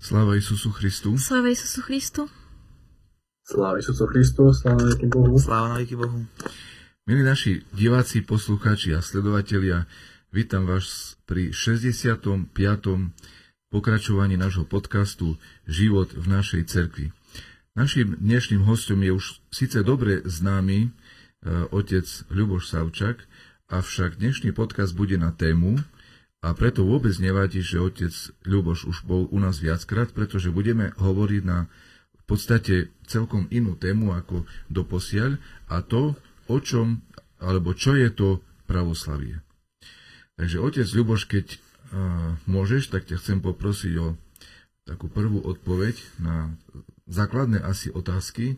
Sláva Isusu Christu. Sláva Isusu Christu. Sláva Isusu Christu, sláva na Bohu. Sláva na Bohu. Milí naši diváci, poslucháči a sledovatelia, vítam vás pri 65. pokračovaní nášho podcastu Život v našej cerkvi. Našim dnešným hostom je už síce dobre známy e, otec Ľuboš Savčak, avšak dnešný podcast bude na tému, a preto vôbec nevadí, že otec Ľuboš už bol u nás viackrát, pretože budeme hovoriť na v podstate celkom inú tému ako doposiaľ a to, o čom, alebo čo je to pravoslavie. Takže otec Ľuboš, keď uh, môžeš, tak ťa chcem poprosiť o takú prvú odpoveď na základné asi otázky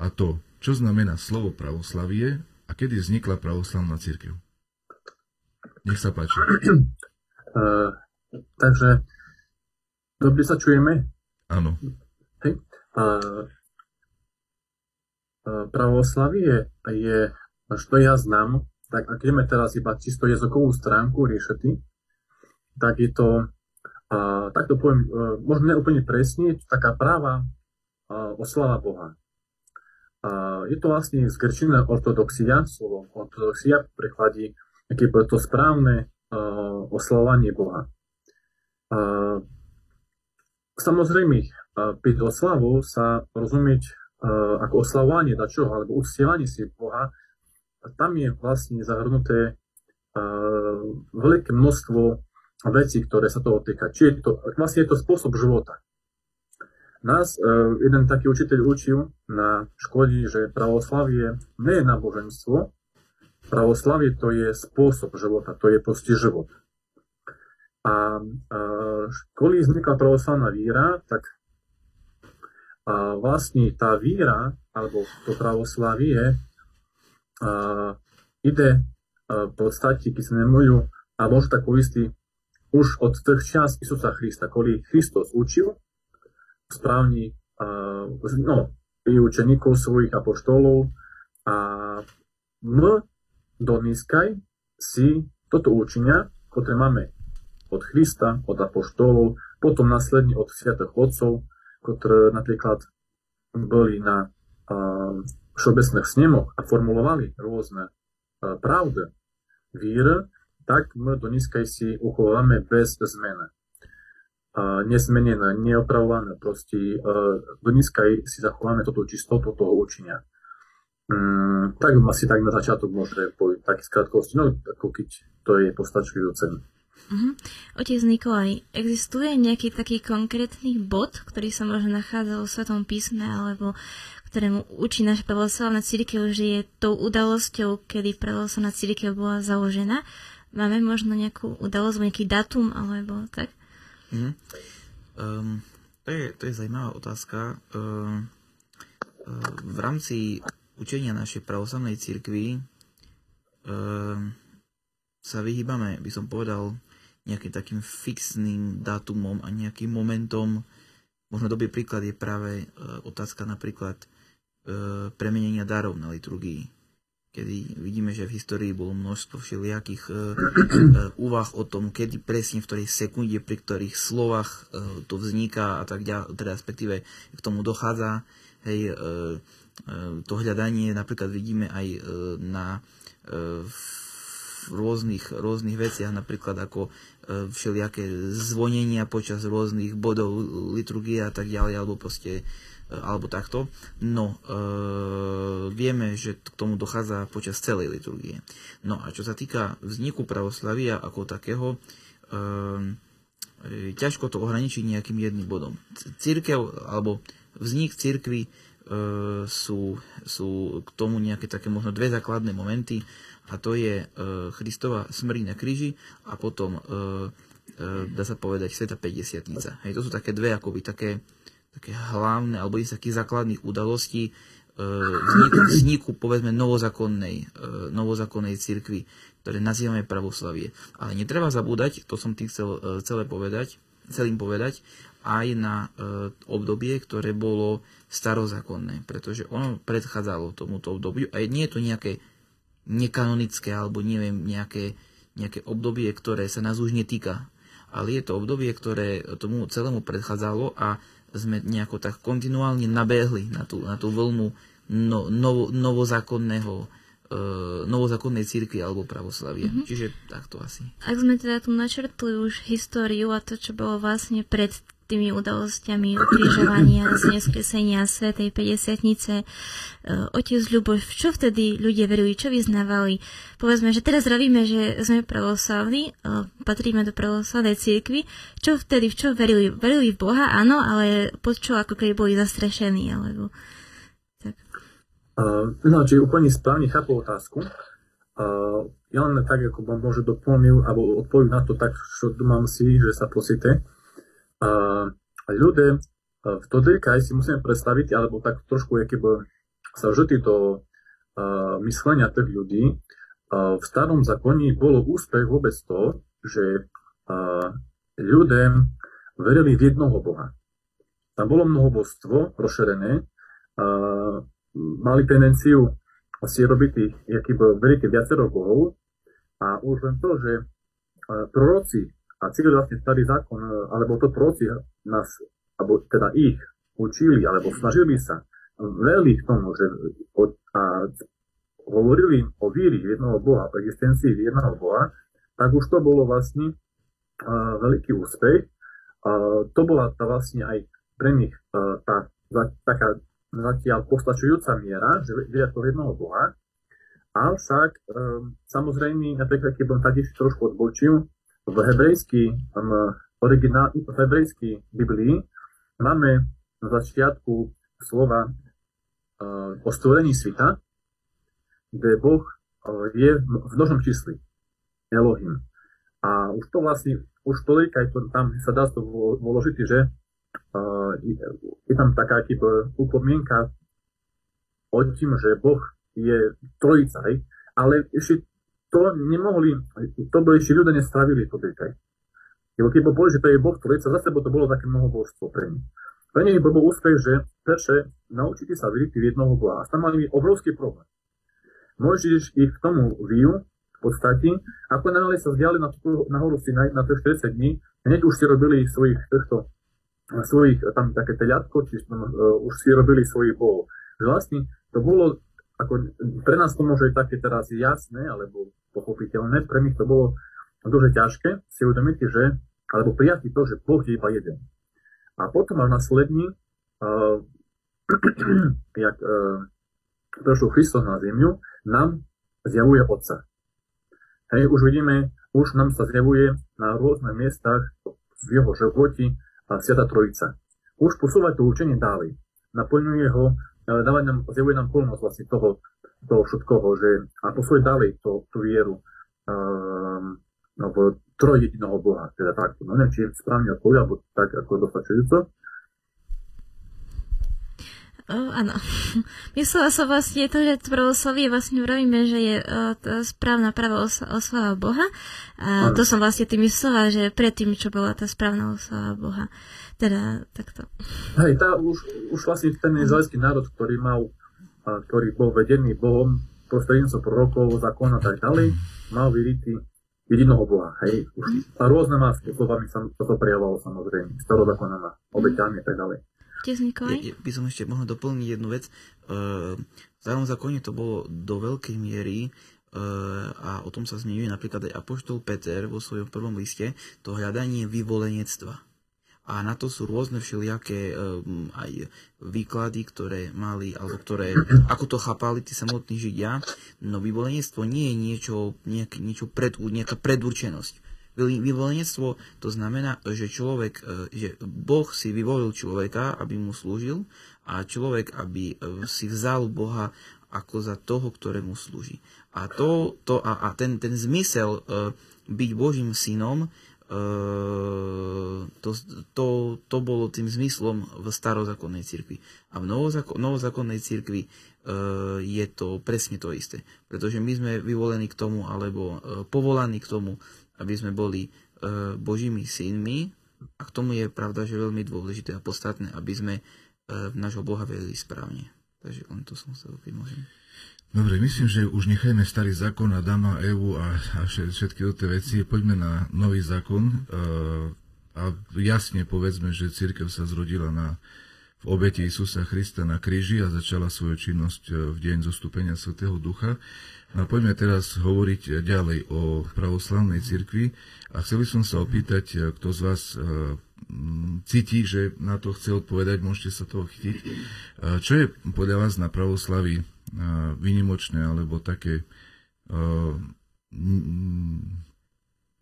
a to, čo znamená slovo pravoslavie a kedy vznikla pravoslavná církev. Nech sa páči. Uh, takže dobre sa čujeme? Áno. Hej. Uh, uh, pravoslavie je, što ja znam, tak ak ideme teraz iba čisto jazykovú stránku riešiti, tak je to, uh, tak to poviem, uh, možno neúplne presne, taká práva uh, oslava Boha. Uh, je to vlastne z ortodoxia, slovo ortodoxia prekladí, aké je to správne oslavovanie Boha. Samozrejme, pri oslavu sa rozumieť ako oslavovanie dačoho alebo uctievanie si Boha, tam je vlastne zahrnuté veľké množstvo vecí, ktoré sa toho týka. Či to, vlastne je to spôsob života. Nás jeden taký učiteľ učil na škole, že pravoslavie nie je náboženstvo, Pravoslavie to je spôsob života, to je proste život. A, a kvôli vznikla pravoslavná víra, tak a vlastne tá víra, alebo to pravoslavie, a, ide v podstate, keď sa nemujú, a možno tak istý, už od tých čas Isusa Krista, kvôli Kristus učil správne no, i učeníkov svojich apoštolov a my doniskaj si toto učenia, ktoré máme od Krista, od apoštolov, potom následne od sviatých otcov, ktoré napríklad boli na uh, všeobecných snemoch a formulovali rôzne uh, pravdy víry, tak my doniskaj si uchováme bez zmeny. Uh, nezmenené, neopravované, proste uh, doniskaj si zachováme toto čistotu toho učenia. Mm, tak asi tak na začiatok môžeme povedať tak z krátkosti, no ako keď to je postačujúce. Uh-huh. Otec Nikolaj, existuje nejaký taký konkrétny bod, ktorý sa možno nachádza v Svetom písme, alebo ktorému učí naša pravoslavná církev, že je tou udalosťou, kedy pravoslavná církev bola založená? Máme možno nejakú udalosť, nejaký datum, alebo tak? Uh-huh. Um, to, je, to je zajímavá otázka. Um, v rámci učenia našej pravoslavnej cirkvi e, sa vyhýbame, by som povedal, nejakým takým fixným dátumom a nejakým momentom. Možno dobrý príklad je práve e, otázka napríklad e, premenenia darov na liturgii, kedy vidíme, že v histórii bolo množstvo všelijakých e, e, úvah o tom, kedy presne, v ktorej sekunde, pri ktorých slovách e, to vzniká a tak ďalej, teda respektíve k tomu dochádza. Hej, e, to hľadanie napríklad vidíme aj e, na e, rôznych, rôznych veciach, napríklad ako všelijaké zvonenia počas rôznych bodov liturgie a tak ďalej, alebo proste alebo takto. No, e, vieme, že k tomu dochádza počas celej liturgie. No a čo sa týka vzniku pravoslavia ako takého, e, ťažko to ohraničiť nejakým jedným bodom. Církev, alebo vznik církvy E, sú, sú k tomu nejaké také možno dve základné momenty a to je e, Christova smrť na kríži a potom e, dá sa povedať Sveta 50 Hej, to sú také dve akoby také, také hlavné alebo z takých základných udalostí vzniku, vzniku povedzme novozákonnej, novozákonnej cirkvi, ktoré nazývame pravoslavie. Ale netreba zabúdať, to som tým chcel celé povedať, celým povedať, aj na e, obdobie, ktoré bolo starozákonné, pretože ono predchádzalo tomuto obdobiu a nie je to nejaké nekanonické alebo neviem, nejaké, nejaké obdobie, ktoré sa nás už netýka. ale je to obdobie, ktoré tomu celému predchádzalo a sme nejako tak kontinuálne nabehli na tú, na tú vlnu no, novo, novozákonného uh, novozákonnej církvy alebo pravoslavie. Mm-hmm. Čiže takto asi. Ak sme teda tu načrtli už históriu a to, čo bolo vlastne pred tými udalosťami ukrižovania, zneskresenia Svetej 50 uh, Otec Ľuboš, čo vtedy ľudia verili, čo vyznávali? Povedzme, že teraz robíme, že sme pravoslavní, uh, patríme do pravoslavnej církvy. Čo vtedy, v čo verili? Verili v Boha, áno, ale pod čo ako keby boli zastrešení, alebo... Uh, no, či úplne správne chápu otázku. Uh, ja len tak, ako môžu doplniť, alebo odpovedať na to tak, čo mám si, že sa posíte. Uh, ľudia uh, v Todejkaj si musíme predstaviť, alebo tak trošku, keby sa vždy do uh, myslenia tých ľudí. V starom zákoni bolo úspech vôbec to, že ľudia verili v jednoho Boha. Tam bolo mnoho božstvo rozšerené, uh, mali tendenciu si robiť aký veľké viacero bohov a už len to, že proroci a celý vlastne starý zákon, e, alebo to proroci nás, alebo teda ich učili, alebo snažili sa veľmi k tomu, že od, a hovorili o víri jednoho Boha, o existencii jedného Boha, tak už to bolo vlastne uh, veľký úspech. Uh, to bola tá vlastne aj pre nich uh, tá, tá taká zatiaľ postačujúca miera, že vedia to jednoho Boha. Avšak um, samozrejme, napríklad keď som takiž trošku odbočil, v hebrejský, um, originál, v hebrejský Biblii máme na začiatku slova uh, o stvorení sveta, kde Boh uh, je v množnom čísli. Elohim. A už to vlastne, už toľko aj to, tam sa dá to vložiť, že je tam taká typ upomienka o tým, že Boh je trojica, hej, ale ešte to nemohli, to by ešte ľudia nestravili to hej. Lebo keď povedali, že to je Boh trojica, za sebou to bolo také mnoho božstvo pre nich. Pre nich bol úspech, že perše naučite sa veriť v jednoho Boha. A tam mali obrovský problém. Môžeš ich k tomu viu, v podstate, ako náhle sa vzdiali na, na horu Sinaj na tých 40 dní, hneď už si robili svojich týchto svojich, tam také teľatko, čiže tam uh, už si robili svoj bol. Že vlastne to bolo, ako pre nás to môže také teraz jasné, alebo pochopiteľné, pre nich to bolo dosť ťažké si uvedomiť, že, alebo prijať to, že Boh je iba jeden. A potom až následne, uh, jak uh, došlo Kristus na zemiu, nám zjavuje Otca. Hej, už vidíme, už nám sa zjavuje na rôznych miestach v jeho živote, Sveta Trojica. Už posúvať to učenie ďalej. Naplňuje ho, e, dáva nám, zjavuje nám plnosť vlastne toho, toho všetkoho, že a posúvať ďalej to, tú vieru um, v trojjediného Boha. Teda tak, no neviem, či je správne odpovedať, alebo tak ako dostačujúco. Uh, áno. Myslela som vlastne to, že pravoslavie vlastne vravíme, že je uh, správna práva oslava Boha. A ano. to som vlastne tým myslela, že predtým, čo bola tá správna oslava Boha. Teda takto. Hej, tá už, už vlastne ten izraelský národ, ktorý mal, uh, ktorý bol vedený Bohom prostredníctvom prorokov, zákon a tak ďalej, mal vyritý jediného Boha. Hej, už a rôzne má spôsobami sa to prejavovalo samozrejme, starozákonná obeťami a tak ďalej. Ja, by som ešte mohol doplniť jednu vec. Uh, v starom zákone to bolo do veľkej miery uh, a o tom sa zmiňuje napríklad aj Apoštol Peter vo svojom prvom liste, to hľadanie vyvolenectva. A na to sú rôzne všelijaké um, aj výklady, ktoré mali, alebo ktoré, ako to chápali tí samotní Židia. No vyvolenectvo nie je niečo, nejak, niečo pred, nejaká predurčenosť Vyvolenectvo to znamená, že človek, e, že Boh si vyvolil človeka, aby mu slúžil a človek, aby e, si vzal Boha ako za toho, ktorému slúži. A, to, to, a, a ten, ten zmysel uh, byť Božím synom, to, to, to bolo tým zmyslom v starozákonnej cirkvi. A v novozákonnej cirkvi je to presne to isté. Pretože my sme vyvolení k tomu, alebo povolaní k tomu, aby sme boli uh, Božími synmi a k tomu je pravda, že veľmi dôležité a podstatné, aby sme uh, nášho Boha vedeli správne. Takže len to som chcel, keď. Dobre, myslím, že už nechajme starý zákon Adama, Evu a, a všetky tie veci. Poďme na nový zákon uh, a jasne povedzme, že církev sa zrodila na, v obete Isusa Krista na kríži a začala svoju činnosť e, v deň zostúpenia Svetého Ducha. A poďme teraz hovoriť ďalej o pravoslavnej cirkvi a chcel by som sa opýtať, e, kto z vás cíti, že na to chce odpovedať, môžete sa toho chytiť. Čo je podľa vás na pravoslavi vynimočné alebo také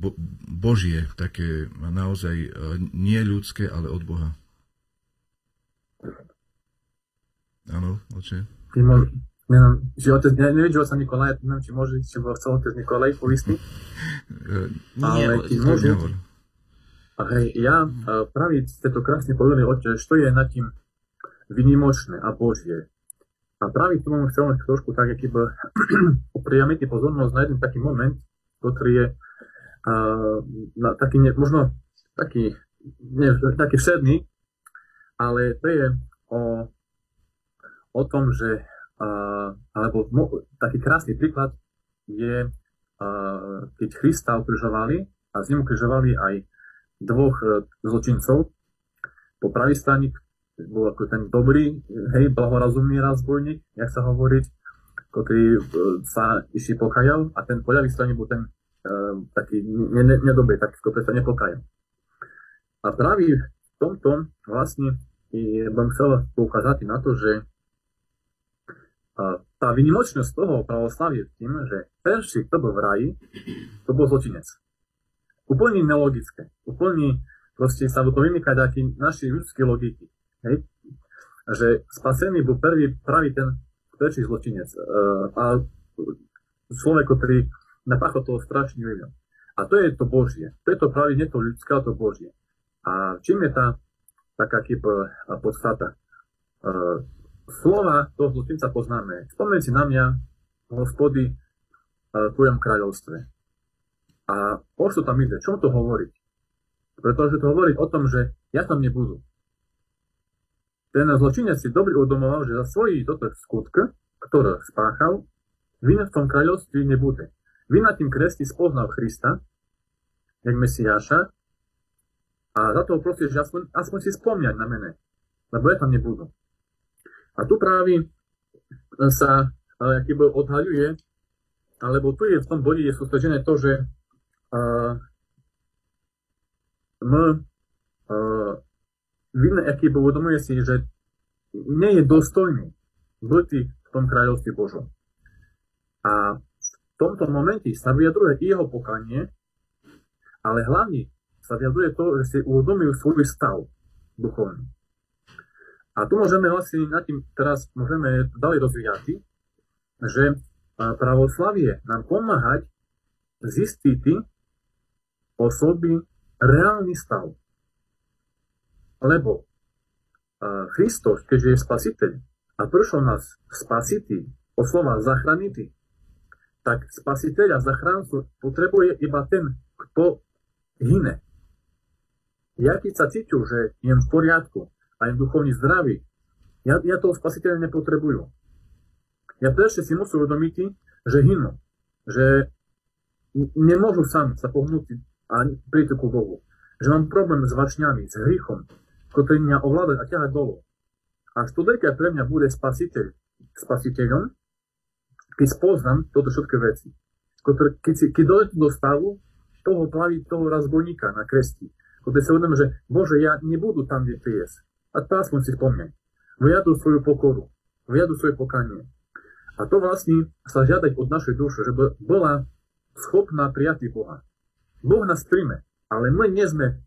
bo, božie, také naozaj nie ľudské, ale od Boha? Áno, oče? Neviem, že otec, ne, nevidel som Nikolaj, neviem, či môže, či bol chcel otec Nikolaj povistý. Nie, ale keď môže, a hej, ja praví ste to krásne povedali, oče, čo je na tým vynimočné a božie. A práve tu mám chcel trošku tak, aký by upriamiť pozornosť na jeden taký moment, ktorý je uh, na, taký, ne, možno taký, nie, taký všedný, ale to je o, o tom, že uh, alebo mo, taký krásny príklad je, uh, keď Krista ukrižovali a z ním ukrižovali aj dvoch e, zločincov. Po pravej strane bol ako ten dobrý, hej, blahorazumný razbojník, jak sa hovorí, ktorý e, sa ešte pokajal a ten po ľavej strane bol ten uh, taký ne, ne, nedobrý, taký, ktorý sa nepokajal. A práve v tomto vlastne budem chcel poukázať na to, že tá vynimočnosť toho pravoslavie v tým, že perší, kto bol v raji, to bol zločinec úplne nelogické. Úplne proste sa to vymýka taký našej ľudskej logiky. Hej? Že spasený bol prvý, pravý ten väčší zločinec. Uh, a človek, ktorý napáchal toho strašný veľa. A to je to Božie. To je to práve nie to ľudské, ale to Božie. A čím je tá taká kyb podstata? Uh, slova toho zločinca poznáme. Spomeň si na mňa, hospody, uh, v tvojom kráľovstve. A o čo tam ide? Čo to hovorí? Pretože to hovorí o tom, že ja tam nebudú. Ten zločinec si dobre uvedomoval, že za svoj toto skutk, ktorý spáchal, vina v tom kráľovství nebude. Vina tým kresti spoznal Krista, jak Mesiáša, a za to proste, že aspoň, aspoň si spomňať na mene, lebo ja tam nebudú. A tu práve sa aký odhaľuje, alebo tu je v tom bode je sústredené to, že my vidno, aký uvedomuje si, že nie je dostojný byť v tom kráľovstve Božom. A v tomto momente sa vyjadruje i jeho pokanie, ale hlavne sa vyjadruje to, že si uvedomujú svoj stav duchovný. A tu môžeme vlastne nad tým teraz môžeme ďalej rozvíjať, že pravoslavie nám pomáhať zistiť, osoby reálny stav. Lebo Hristos, keďže je spasiteľ a prišiel nás spasitý, o slova zachraniť, tak spasiteľ a zachráncu potrebuje iba ten, kto hyne. Ja keď sa cítim, že jem v poriadku a jem duchovne zdravý, ja, ja toho spasiteľa nepotrebujú. Ja prečo si musím uvedomiť, že hynú, že nemôžu sám sa pohnúť a príjtu ku Bohu. Že mám problém s vačňami, s hriechom, ktorý mňa ovláda a ťahať dolu. A studejka pre mňa bude spasiteľ, spasiteľom, keď spoznám toto všetky veci. Keď, si, keď dojde do stavu toho plaví, toho razbojníka na kresti, keď sa uvedom, že Bože, ja nebudu tam, kde ty je. A to aspoň si spomne. Vyjadru svoju pokoru, vyjadru svoje pokanie. A to vlastne sa žiadať od našej duše, že bola schopná prijať Boha. Boh nás príjme, ale my nie sme,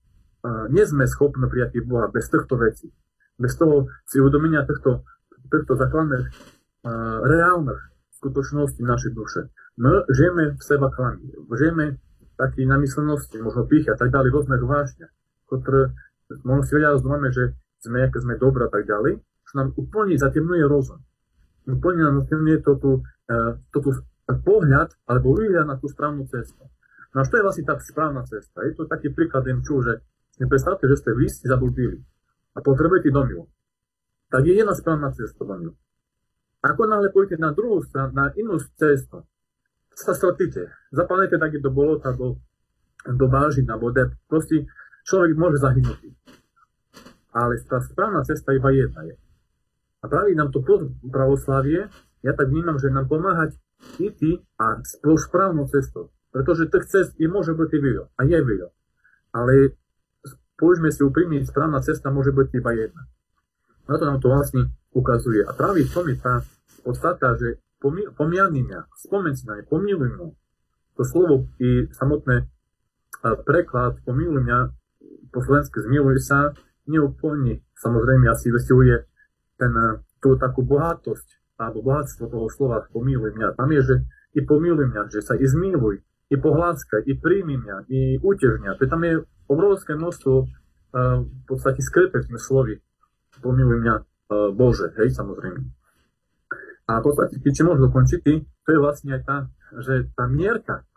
uh, nie sme schopní prijať Boha bez týchto vecí. Bez toho si uvedomenia týchto, týchto základných uh, reálnych skutočností našej duše. My žijeme v seba klami, žijeme taký namyslenosti, možno pých a tak ďalej, rôznych vášňach, ktoré možno si vedia rozumíme, že sme, aké sme dobré a tak ďalej, čo nám úplne zatemnuje rozum. Úplne nám zatemnuje toto, uh, toto pohľad alebo výhľad na tú správnu cestu. No a čo je vlastne tá správna cesta? Je to taký príklad, jen čo, že si predstavte, že ste v liste zabludili a potrebujete domilu. Tak je jedna správna cesta domilu. Ako náhle pôjdete na druhú stranu, na inú cestu, sa stratíte. Zapamätajte, tak to bolo, tá do, do báži na vode. Proste človek môže zahynúť. Ale tá správna cesta iba jedna je. A práve nám to pravoslavie, ja tak vnímam, že nám pomáhať ísť a správnou cestou. Pretože tých cest je môže byť i veľa. A je veľa. Ale povedzme si úprimne, správna cesta môže byť iba jedna. Na to nám to vlastne ukazuje. A práve v tom je tá podstata, že pomiani mňa, spomen si na ne, pomiluj mňa. To slovo i samotné preklad pomiluj mňa po slovensky zmiluj sa, neúplne samozrejme asi vysťahuje ten, tú takú bohatosť alebo bohatstvo toho slova pomiluj mňa. Tam je, že i pomiluj mňa, že sa i zmiluj, i pohláskaj, i príjmi mňa, i utež mňa. Tam je obrovské množstvo uh, v podstate skryté v slovi pomiluj mňa uh, Bože, hej, samozrejme. A v podstate, keď si môžu dokončiť, to je vlastne aj tá, že tá mierka,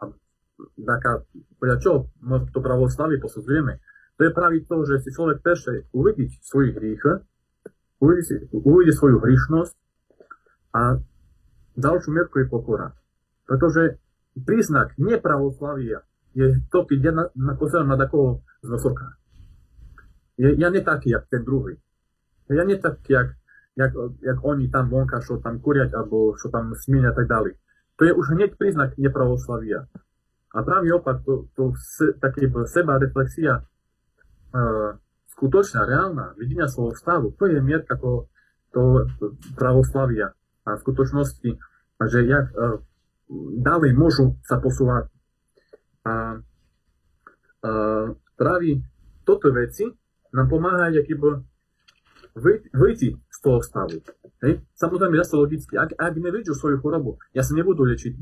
taká, podľa čo to pravoslavie posudzujeme, to je práve to, že si človek peše uvidieť svoj hrych, uvidí, svoju hrišnosť a ďalšiu mierku je pokora. Pretože príznak nepravoslavia je to, keď ja na, na, pozerám na takého z vysoká. Ja nie taký, jak ten druhý. Ja nie taký, jak jak, jak oni tam vonka, čo tam kuriať, alebo čo tam smienia a tak ďalej. To je už hneď príznak nepravoslavia. A práve opak, to, to se, také seba reflexia uh, skutočná, reálna, videnia svojho stavu, to je mierka toho, toho pravoslavia. A v skutočnosti, že jak uh, ďalej môžu sa posúvať. A uh, práve toto veci nám pomáhajú, aký vyjti toho stavu. Hej? Samozrejme, zase logicky, ak, ak nevidíš svoju chorobu, ja sa nebudú liečiť.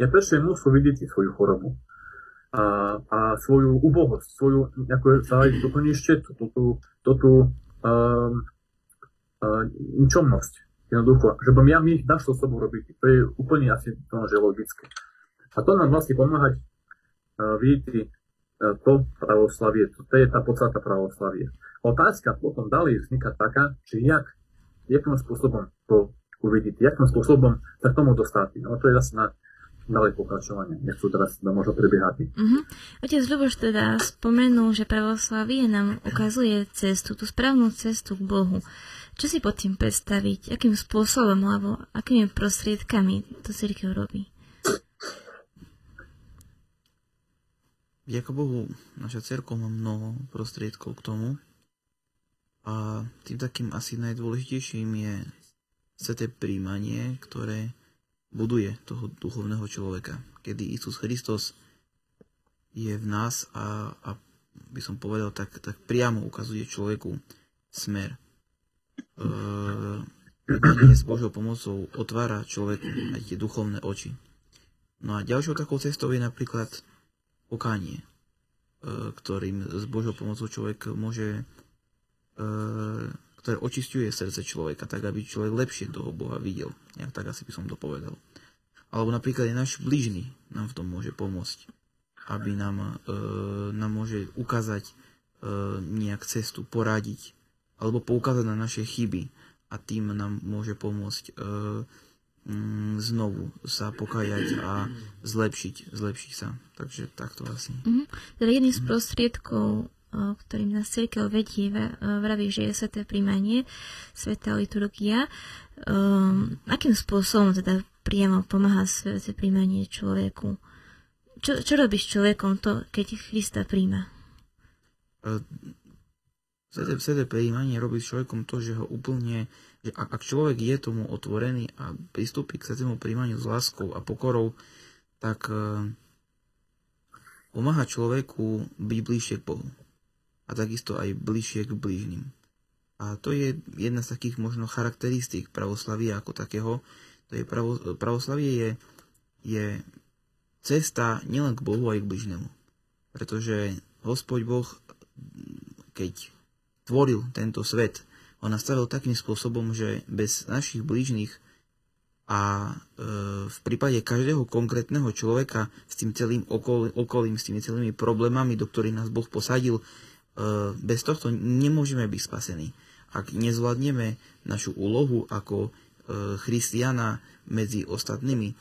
Ja prečo musím vidieť svoju chorobu a, a svoju ubohosť, svoju ako sa aj tú ništetu, tú, tú, tú, tú um, uh, ničomnosť. Jednoducho, že bym ja ich našlo sobou robiť. To je úplne asi to, že logické. A to nám vlastne pomáhať uh, vidieť to pravoslavie. To, je tá podstata pravoslavie. Otázka potom ďalej vzniká taká, že jak, jakým spôsobom to uvidíte, jakým spôsobom sa k tomu dostáte. No to je zase na ďalej pokračovanie. Nechcú teraz možno prebiehať. Uh-huh. Otec Ľuboš teda spomenul, že pravoslavie nám ukazuje cestu, tú správnu cestu k Bohu. Čo si pod tým predstaviť? Akým spôsobom alebo akými prostriedkami to církev robí? Ďaká Bohu, naša církev má mnoho prostriedkov k tomu, a tým takým asi najdôležitejším je sveté príjmanie, ktoré buduje toho duchovného človeka. Kedy Isus Kristus je v nás a, a by som povedal, tak, tak priamo ukazuje človeku smer. E, s Božou pomocou otvára človeku aj tie duchovné oči. No a ďalšou takou cestou je napríklad pokánie, e, ktorým s Božou pomocou človek môže E, ktoré očistuje srdce človeka, tak aby človek lepšie toho Boha videl. Ja tak asi by som to povedal. Alebo napríklad aj náš blížny nám v tom môže pomôcť. Aby nám, e, nám môže ukázať nejak cestu, poradiť, alebo poukázať na naše chyby a tým nám môže pomôcť znovu sa pokajať a zlepšiť, zlepšiť sa. Takže takto asi. Mm-hmm. Teda jedným z prostriedkov ktorým nás církev vedie, vraví, že je sveté príjmanie, svetá liturgia. Um, akým spôsobom teda priamo pomáha sveté príjmanie človeku? Čo, čo robíš človekom to, keď Krista príjma? Sveté, sveté príjmanie robí s človekom to, že ho úplne, ak, človek je tomu otvorený a pristúpi k svetému príjmaniu s láskou a pokorou, tak uh, pomáha človeku byť bližšie k Bohu a takisto aj bližšie k blížnym. A to je jedna z takých možno charakteristík pravoslavia ako takého. To je pravo, pravoslavie je, je cesta nielen k Bohu, aj k blížnemu. Pretože Hospod Boh, keď tvoril tento svet, on nastavil takým spôsobom, že bez našich blížnych a e, v prípade každého konkrétneho človeka s tým celým okol, okolím, s tými celými problémami, do ktorých nás Boh posadil, E, bez tohto nemôžeme byť spasení. Ak nezvládneme našu úlohu ako e, christiana medzi ostatnými.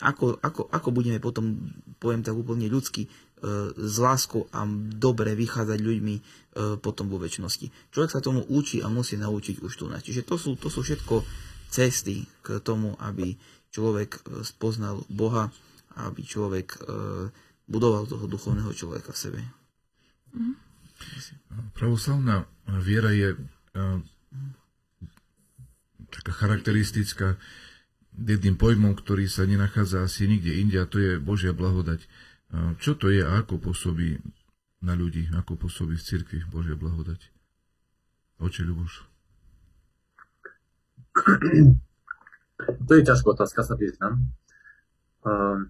Ako, ako, ako budeme potom, poviem tak úplne ľudsky, s láskou a dobre vychádzať ľuďmi potom vo väčšnosti. Človek sa tomu učí a musí naučiť už tu. Čiže to sú, to sú všetko cesty k tomu, aby človek spoznal Boha, aby človek budoval toho duchovného človeka v sebe. Mm. Pravoslavná viera je taká charakteristická jedným pojmom, ktorý sa nenachádza asi nikde inde, a to je Božia blahodať. Čo to je a ako pôsobí na ľudí, ako pôsobí v cirkvi Božia blahodať? Oče Ľuboš. To je ťažká otázka, sa priznám. Uh,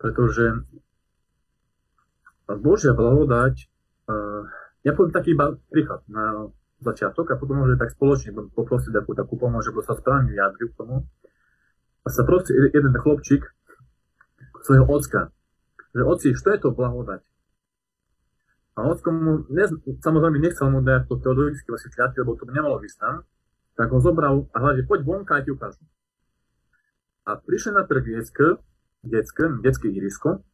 pretože Božia blahodať, uh, ja poviem taký iba príklad na začiatok a potom môže tak spoločne poprosiť takú, takú pomoc, že sa správne vyjadril k tomu. A sa prosí jeden chlopčík svojho ocka, že oci, čo je to blahodať? A ocko mu, ne, samozrejme nechcel mu dať to teologické vysvetľať, lebo to by nemalo tam, tak ho zobral a hľadí, poď vonka, a ti ukážu. A prišiel na trh detské, detské, detské ihrisko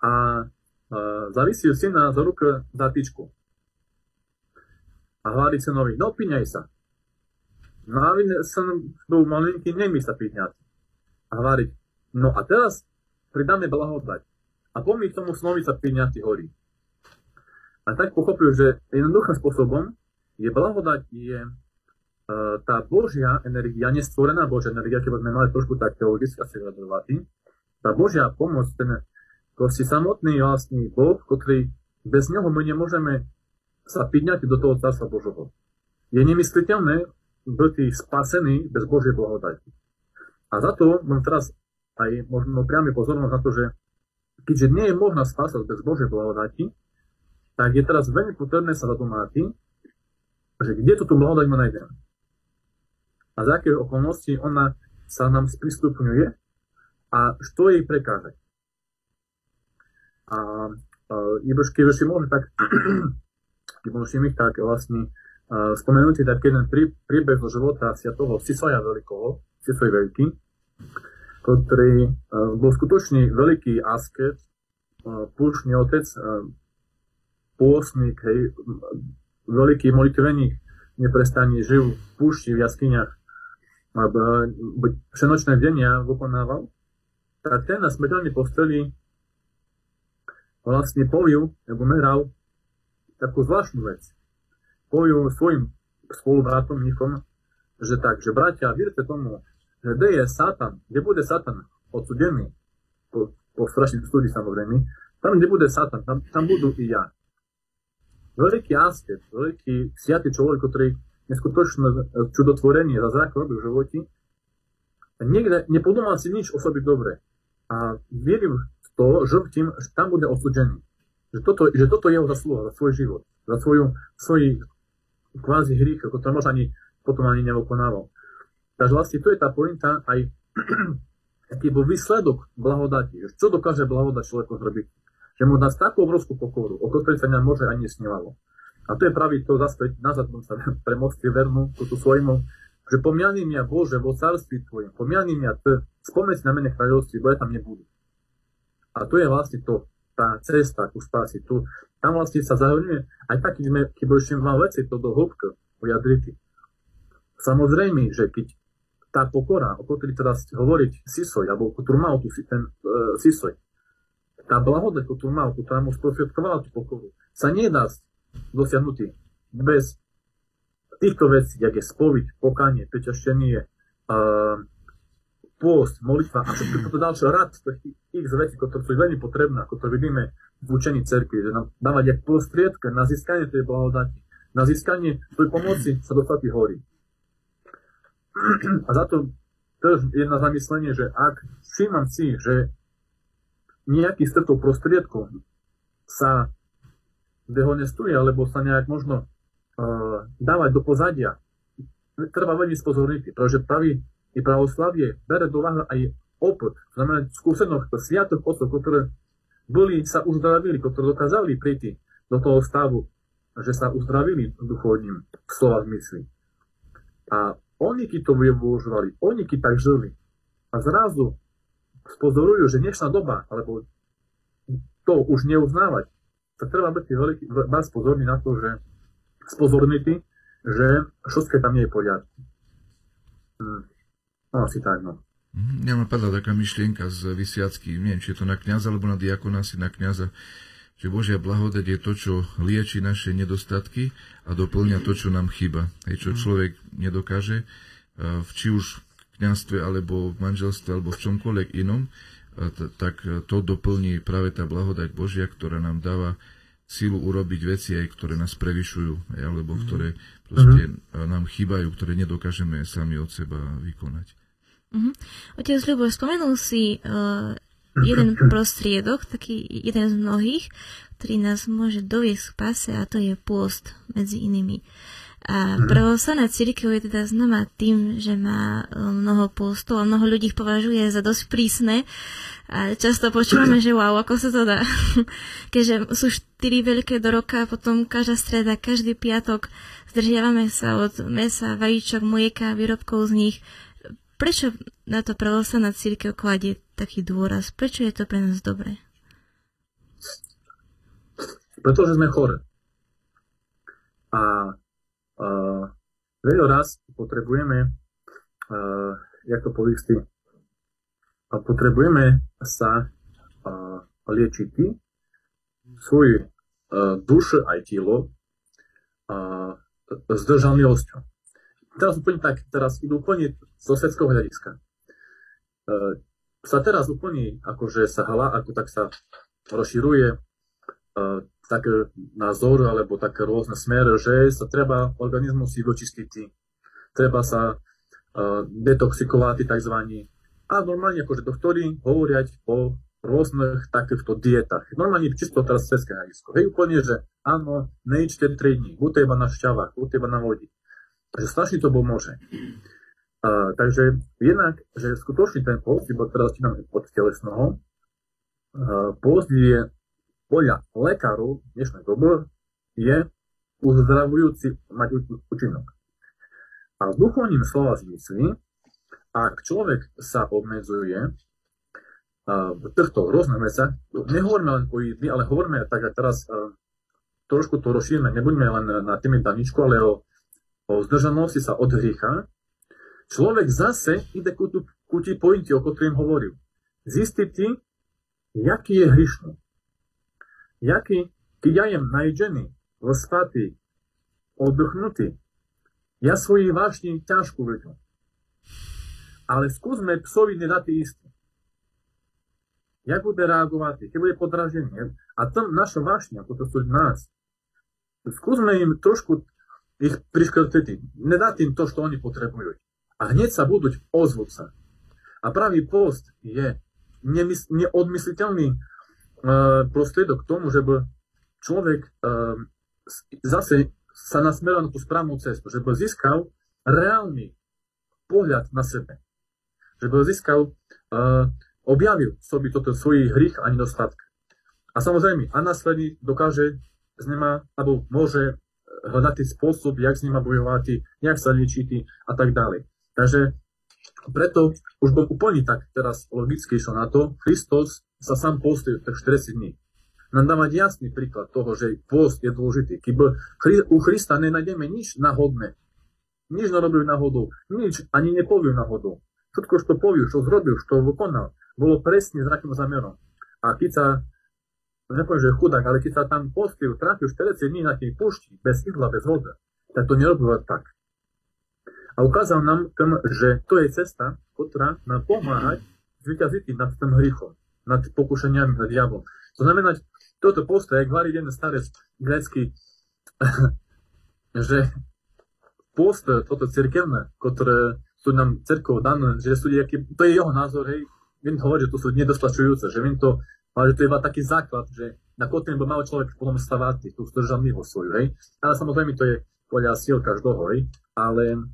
a, a zavisil syna za ruku za tyčku a hľadí synovi, no píňaj sa. No a syn bol malinký, nemí sa píňať. A hľadí, no a teraz pridáme blahodať. A pomí tomu sa píňať horí. A tak pochopil, že jednoduchým spôsobom je blahodať je uh, tá Božia energia, nestvorená Božia energia, keď sme mali trošku tak teologicky asi vyjadrovať, tá Božia pomoc, ten proste samotný vlastný Boh, ktorý bez neho my nemôžeme sa pýňať do toho Carstva Božoho. Je nemysliteľné byť spasený bez Božej blahodati. A za to mám teraz aj možno priamy pozornosť na to, že keďže nie je možná spásať bez Božej blahodati, tak je teraz veľmi potrebné sa zadomáti, že kde tú blahodať ma nájdem. A za aké okolnosti ona sa nám sprístupňuje a čo jej prekáže. A, a keď ešte môže tak Všimnúť, tak vlastne uh, spomenutý tak jeden prí, príbeh zo života toho Sisoja Veľkého, Sisoj Veľký, ktorý uh, bol skutočne veľký asket, uh, púšný otec, uh, pôsnik, hej, veľký molitveník, neprestane žil v púšti, v jaskyniach, všenočné denia vykonával, tak ten na smrteľnej posteli vlastne povil, nebo meral takú zvláštnu vec. Poviem svojim spolubrátomníkom, že tak, že bratia, vírte tomu, kde je Satan, kde bude Satan odsudený, po, po strašných súdi samozrejme, tam, kde bude Satan, tam, tam budú i ja. Veľký asket, veľký sviatý človek, ktorý neskutočné čudotvorenie za zrak robí v živote, niekde nepodomal si nič o sobi dobre. A vieril v to, že tým, že tam bude odsudený. Že toto, že toto je jeho zaslúha za svoj život, za svoj kvázi hrych, ako to možno ani potom ani neokonával. Takže vlastne to je tá pointa aj aký bol výsledok blahodati, čo dokáže blahodať človeku zrobiť. Že mu dá takú obrovskú pokoru, o ktorej sa môže ani nesnívalo. A to je pravý to zase nazad sa pre mocky vernú, tú svojmu, že pomiani mňa Bože vo cárství Tvojom, pomiani mňa T, spomeň na mene kráľovství, bo ja tam nebudú. A to je vlastne to, tá cesta ku spási. Tu, tam vlastne sa zaujíma, aj tak, keď, sme, keď mal veci to do hĺbky, ujadriti. Samozrejme, že keď tá pokora, o ktorej teraz hovoriť Sisoj, alebo ktorú mal tu ten uh, Sisoj, tá blahodať, ktorú mal, ktorá mu sprostredkovala tú pokoru, sa nedá dosiahnuť bez týchto vecí, jak je spoviť, pokanie, pečaštenie, uh, pôst, molitva a všetko. Toto ďalšie rad x vecí, ktoré sú veľmi potrebné, ako to vidíme v učení cerkvi, že nám dávať jak prostriedka na získanie tej blahodati, na získanie tvojej pomoci sa dostať hory. A za to tiež jedna zamyslenie, že ak všímam si, že nejaký z týchto prostriedkov sa dehonestuje, alebo sa nejak možno uh, dávať do pozadia, treba veľmi spozorniť, pretože pravý i pravoslavie bere do úvahy aj oput, znamená skúsenosť sviatok otcov, ktoré boli, sa uzdravili, ktoré dokázali prísť do toho stavu, že sa uzdravili duchovním slova zmysly. A oni to využívali, oni tak žili. A zrazu spozorujú, že dnešná doba, alebo to už neuznávať, tak treba byť veľký, vás pozorný na to, že spozorniti, že všetko tam nie je poriadku. Hm. No asi tak, no. Mhm, mňa ma padla taká myšlienka z vysiacky, neviem, či je to na kniaza alebo na diakona, asi na kniaza, že Božia blahodať je to, čo lieči naše nedostatky a doplňa to, čo nám chýba. Hej, čo mhm. človek nedokáže, v, či už v kniazstve, alebo v manželstve, alebo v čomkoľvek inom, tak to doplní práve tá blahodať Božia, ktorá nám dáva sílu urobiť veci, aj ktoré nás prevyšujú, alebo mhm. ktoré proste mm-hmm. nám chýbajú, ktoré nedokážeme sami od seba vykonať. Mm-hmm. Otec Ľubo, spomenul si uh, jeden prostriedok, taký jeden z mnohých, ktorý nás môže doviesť k pase a to je pôst medzi inými. A pravoslavná církev je teda známa tým, že má e, mnoho postov a mnoho ľudí ich považuje za dosť prísne. A často počúvame, že wow, ako sa to dá. Keďže sú štyri veľké do roka, potom každá streda, každý piatok zdržiavame sa od mesa, vajíčok, mlieka, výrobkov z nich. Prečo na to pravoslavná církev kladie taký dôraz? Prečo je to pre nás dobré? Pretože sme chore. A uh, veľa raz potrebujeme, uh, jak to poviem, a potrebujeme sa uh, liečiť svoj uh, duš aj telo uh, zdržanlivosťou. Teraz úplne tak, teraz idú úplne zo svetského hľadiska. Uh, sa teraz úplne akože sa hala, ako tak sa rozširuje uh, taký názor alebo také rôzne smery, že sa treba organizmus si dočistiť, treba sa uh, detoxikovať tzv. A normálne akože doktori hovoriať o rôznych takýchto dietách. Normálne čisto teraz svetské hľadisko. Hej, úplne, že áno, nejčte 3 dní, buďte iba na šťavách, buďte iba na vodi. Takže strašne to pomôže. Takže jednak, že skutočne ten post, iba teraz čítam od telesného, uh, post je podľa lekárov dnešnej doby je uzdravujúci mať účinok. A v duchovním slova zmysli, ak človek sa obmedzuje uh, v týchto rôznych veciach, nehovoríme len o jedli, ale hovoríme tak, že teraz uh, trošku to rozšírime, nebudeme len na tými daničku, ale o, o zdržanosti sa od hriecha, človek zase ide ku, ku tí pointi, o ktorým hovoril. Zistiť, jaký je hrišný. Jaký, keď ja jem najedžený, rozpatý, oddychnutý, ja svoji vášni ťažko vedú. Ale skúsme psovi nedať istý. Jak bude reagovať, keď bude podraženie. A tam naša vášňa, toto sú nás. Skúsme im trošku ich priškrtiť. Nedať im to, čo oni potrebujú a hneď sa budú ozvúť sa. A pravý post je neodmysliteľný uh, prostriedok k tomu, by človek uh, zase sa nasmeroval na tú správnu cestu, že by získal reálny pohľad na sebe. Že by získal, uh, objavil v sobi toto svojich hrych a nedostatk. A samozrejme, a následne dokáže z nema, alebo môže hľadať spôsob, jak s nima bojovať, jak sa liečiť a tak ďalej. Takže preto už bol úplne tak teraz logicky išlo na to, Kristus sa sám postil tak 40 dní. Nám dávať jasný príklad toho, že post je dôležitý. Keby u Krista nenájdeme nič náhodné, nič nerobil náhodou, nič ani nepoviu náhodou. Všetko, čo poviu, čo zrobil, čo vykonal, bolo presne s takým zamerom. A keď sa, nepoviem, že chudák, ale keď sa tam postil, trafil 40 dní na tej pušti, bez idla, bez vody, tak to nerobil tak a ukázal nám, že to je cesta, ktorá nám pomáha zvyťaziť nad tým hriechom, nad pokušeniami, nad diablom. To znamená, toto postoje, jak hovorí jeden starec grécky, že postoje, toto cirkevné, ktoré sú nám cerkov dané, že sú nejaké, to je jeho názor, hej, viem hovorí, že to sú nedostačujúce, že viem to, ale to je iba taký základ, že na ktorým by mal človek potom stavať tú zdržanlivosť svoju, hej. Ale samozrejme to je podľa síl každého, hej. Ale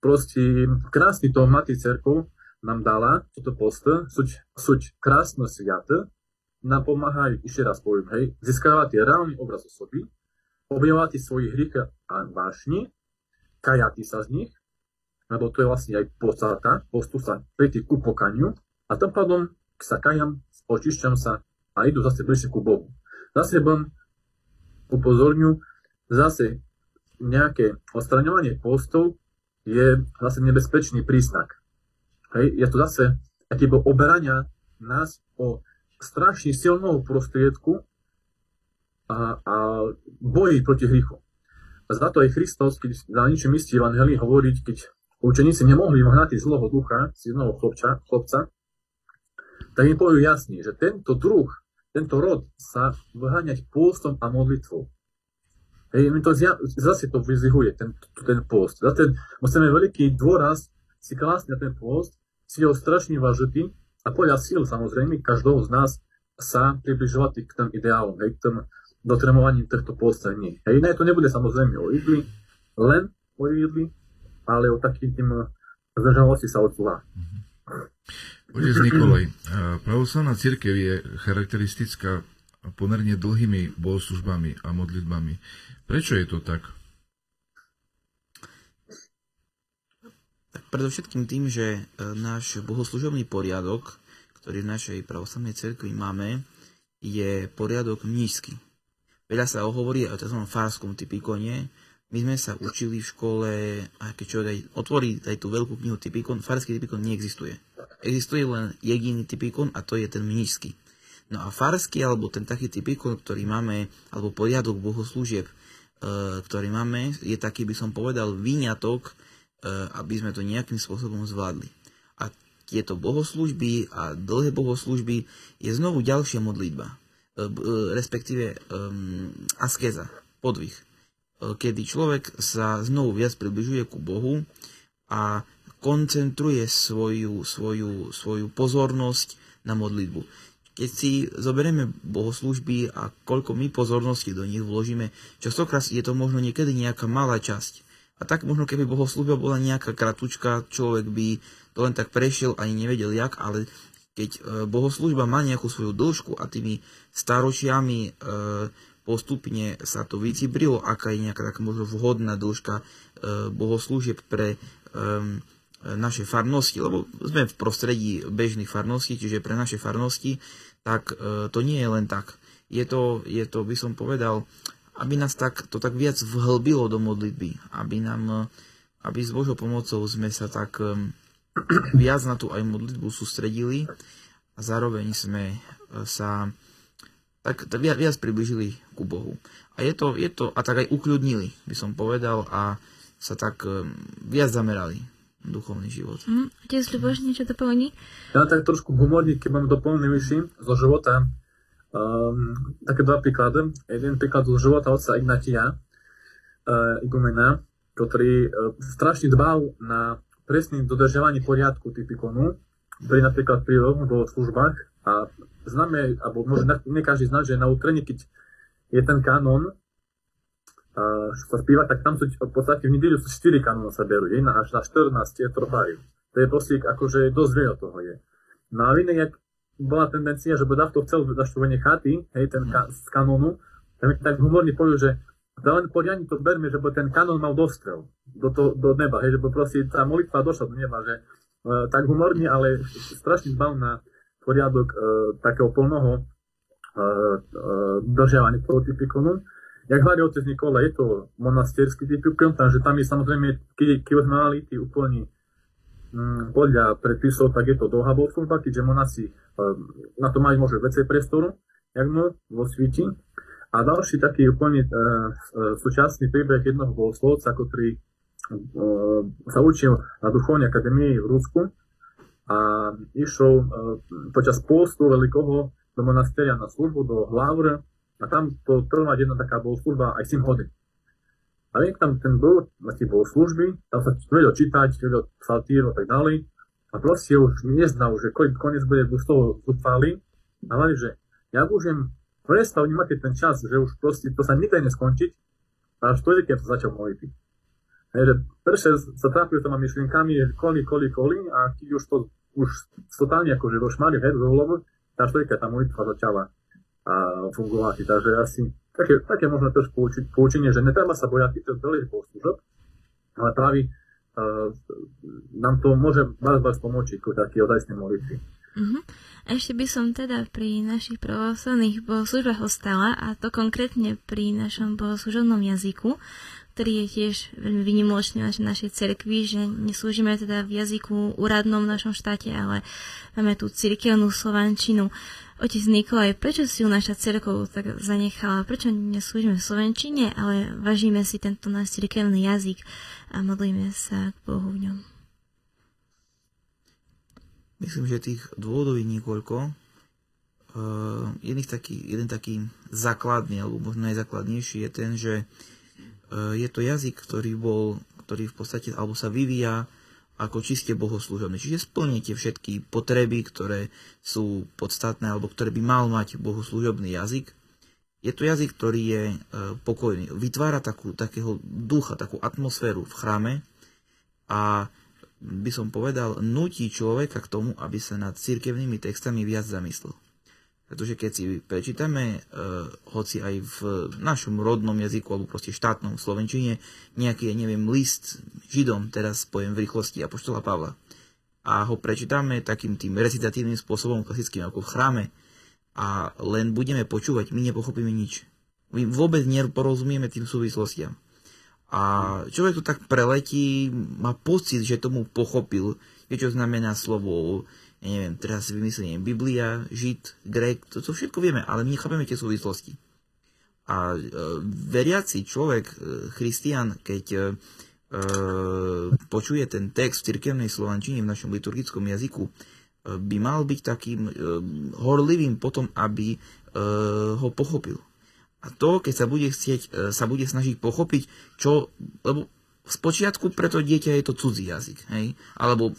proste krásny to Mati Cerkov nám dala, toto post, suť, suť krásne sviate, nám pomáhajú, ešte raz poviem, hej, získavať reálny obraz osoby, objavovať svojich hriech a vášni, kajati sa z nich lebo to je vlastne aj podstata, postup sa prejти ku pokaniu a tým pádom sa kajam, očišťam sa a idú zase bližšie ku Bohu. Zase budem upozorňu, zase nejaké odstraňovanie postov je zase nebezpečný príznak. Hej, je to zase aký oberania nás o strašne silnou prostriedku a, a boji proti hriechu. A za to aj Kristus, keď na ničom istí Evangelii hovoriť, keď učeníci nemohli vhnať zlého ducha, silného chlopča, chlopca, tak im povedal jasne, že tento druh, tento rod sa vyháňať pôstom a modlitvou. Mi to zase to vyzvihuje, ten, ten post. Zase musíme veľký dôraz si klásť na ten post, si ho strašne vážiť a podľa síl samozrejme každého z nás sa približovať k tým ideálom, hej, k tým dotremovaním týchto postaní. Hej, ne, to nebude samozrejme o jedli, len o jedli, ale o takým tým eh, zdržalosti sa od zla. Otec Nikolaj, eh, pravoslavná církev je charakteristická pomerne dlhými bohoslužbami a modlitbami. Prečo je to tak? Tak predovšetkým tým, že eh, náš bohoslužobný poriadok, ktorý v našej pravoslavnej cerkvi máme, je poriadok mnížsky. Veľa sa hovorí o tzv. farskom typikone. My sme sa učili v škole, a keď človek otvorí aj tú veľkú knihu typikon, farský typikon neexistuje. Existuje len jediný typikon a to je ten mnížsky. No a farský, alebo ten taký typikon, ktorý máme, alebo poriadok bohoslúžieb, e, ktorý máme, je taký, by som povedal, výňatok, e, aby sme to nejakým spôsobom zvládli. A tieto bohoslúžby a dlhé bohoslúžby je znovu ďalšia modlitba E, respektíve um, askeza, podvih, e, kedy človek sa znovu viac približuje ku Bohu a koncentruje svoju, svoju, svoju pozornosť na modlitbu. Keď si zoberieme bohoslužby a koľko my pozornosti do nich vložíme, častokrát je to možno niekedy nejaká malá časť. A tak možno keby bohoslužba bola nejaká kratučka, človek by to len tak prešiel, ani nevedel jak, ale keď e, bohoslužba má nejakú svoju dĺžku a tými staročiami e, postupne sa to vycibrilo, aká je nejaká taká možno vhodná dĺžka e, bohoslúžieb pre naše farnosti, lebo sme v prostredí bežných farností, čiže pre naše farnosti, tak to nie je len tak. Je to, je to by som povedal, aby nás tak, to tak viac vhlbilo do modlitby, aby nám, aby s Božou pomocou sme sa tak viac na tú aj modlitbu sústredili a zároveň sme e, sa tak, viac, viac približili ku Bohu. A je to, je to, a tak aj ukľudnili, by som povedal, a sa tak viac zamerali duchovný život. Mm, otec Ľuboš, niečo doplní? Ja tak trošku humorní, keď mám doplnivejší zo života. Um, také dva príklady. Jeden príklad zo života otca Ignatia, uh, igumena, ktorý uh, strašne dbal na presným dodržiavaní poriadku typikonu, ktorý napríklad pri službách a známe, alebo možno nie každý zná, že na utrení, keď je ten kanón, spíva, tak tam sú v podstate v nedelu sú 4 kanóny sa berú, jedna až na 14 je trvajú. To je proste akože dosť veľa toho je. No a iné, jak bola tendencia, že Boh to chcel zaštúvanie chaty, hej, ten ka- z kanónu, tak, tak humorne povedal, že to len poriadne to berme, že ten kanón mal dostrel do, to, do neba, hej, že proste tá molitva došla do neba, že uh, tak humorne, ale strašne dbal na poriadok uh, takého plnoho uh, uh, držiavania prototypikonu. Jak hľadí otec Nikola, je to monastierský typikon, takže tam je samozrejme, keď, keď mali tí um, podľa predpisov, tak je to dlhá služba, keďže monasi uh, na to majú možno väčšie priestoru, jak no, vo svíti. A další taký úplne uh, súčasný príbeh jednoho bohoslovca, ktorý uh, sa učil na duchovnej akadémii v Rusku a išiel uh, počas postu veľkého do monasteria na službu, do Hlavre a tam to trvať jedna taká bohoslužba aj 7 hodín. A jak tam ten bol na tie bohoslužby, tam sa vedel čítať, vedel psaltíru a tak ďalej a proste už neznal, že koniec bude z toho zúfali a mali, že ja budem prestav vnímať ten čas, že už proste to sa nikdy neskončiť, až to keď sa začal modliť. Hej, že prvé sa trápil tými myšlienkami, že koli, koli, koli a keď už to už totálne akože došmali hej, do hlavu, tá človeka tá molitva začala a fungovať. Takže asi také, také možno trošku poučenie, že netreba sa bojať týchto veľkých bohoslužob, ale práve nám to môže vás, vás pomôcť k takej ozajstnej modlitby. Uh-huh. Ešte by som teda pri našich pravoslavných bohoslužbách ostala, a to konkrétne pri našom bohoslužobnom jazyku, ktorý je tiež veľmi vynimočný na našej cerkvi, že neslúžime teda v jazyku úradnom v našom štáte, ale máme tú cirkevnú slovančinu. Otec Nikolaj, prečo si ju naša cerkov tak zanechala? Prečo neslúžime v slovenčine, ale vážime si tento náš cirkevný jazyk a modlíme sa k Bohu v ňom? Myslím, že tých dôvodov je niekoľko. Uh, jeden, taký, jeden taký základný, alebo možno najzákladnejší je ten, že uh, je to jazyk, ktorý bol, ktorý v podstate, alebo sa vyvíja ako čiste bohoslúžobný. Čiže splníte všetky potreby, ktoré sú podstatné, alebo ktoré by mal mať bohoslúžobný jazyk. Je to jazyk, ktorý je uh, pokojný. Vytvára takú, takého ducha, takú atmosféru v chráme a by som povedal, nutí človeka k tomu, aby sa nad cirkevnými textami viac zamyslel. Pretože keď si prečítame, uh, hoci aj v našom rodnom jazyku, alebo proste štátnom Slovenčine, nejaký, neviem, list Židom, teraz poviem v rýchlosti, Apoštola Pavla, a ho prečítame takým tým recitatívnym spôsobom, klasickým ako v chráme, a len budeme počúvať, my nepochopíme nič. My vôbec neporozumieme tým súvislostiam. A človek to tak preletí, má pocit, že tomu pochopil, vie, čo znamená slovo, ja neviem, teraz si vymyslím, Biblia, Žid, Grek, to, to všetko vieme, ale my nechápeme tie súvislosti. A e, veriaci človek, e, christian, keď e, e, počuje ten text v cirkevnej slovančine v našom liturgickom jazyku, e, by mal byť takým e, horlivým potom, aby e, ho pochopil. A to, keď sa bude chcieť, e, sa bude snažiť pochopiť, čo, lebo z počiatku pre to dieťa je to cudzí jazyk, hej? alebo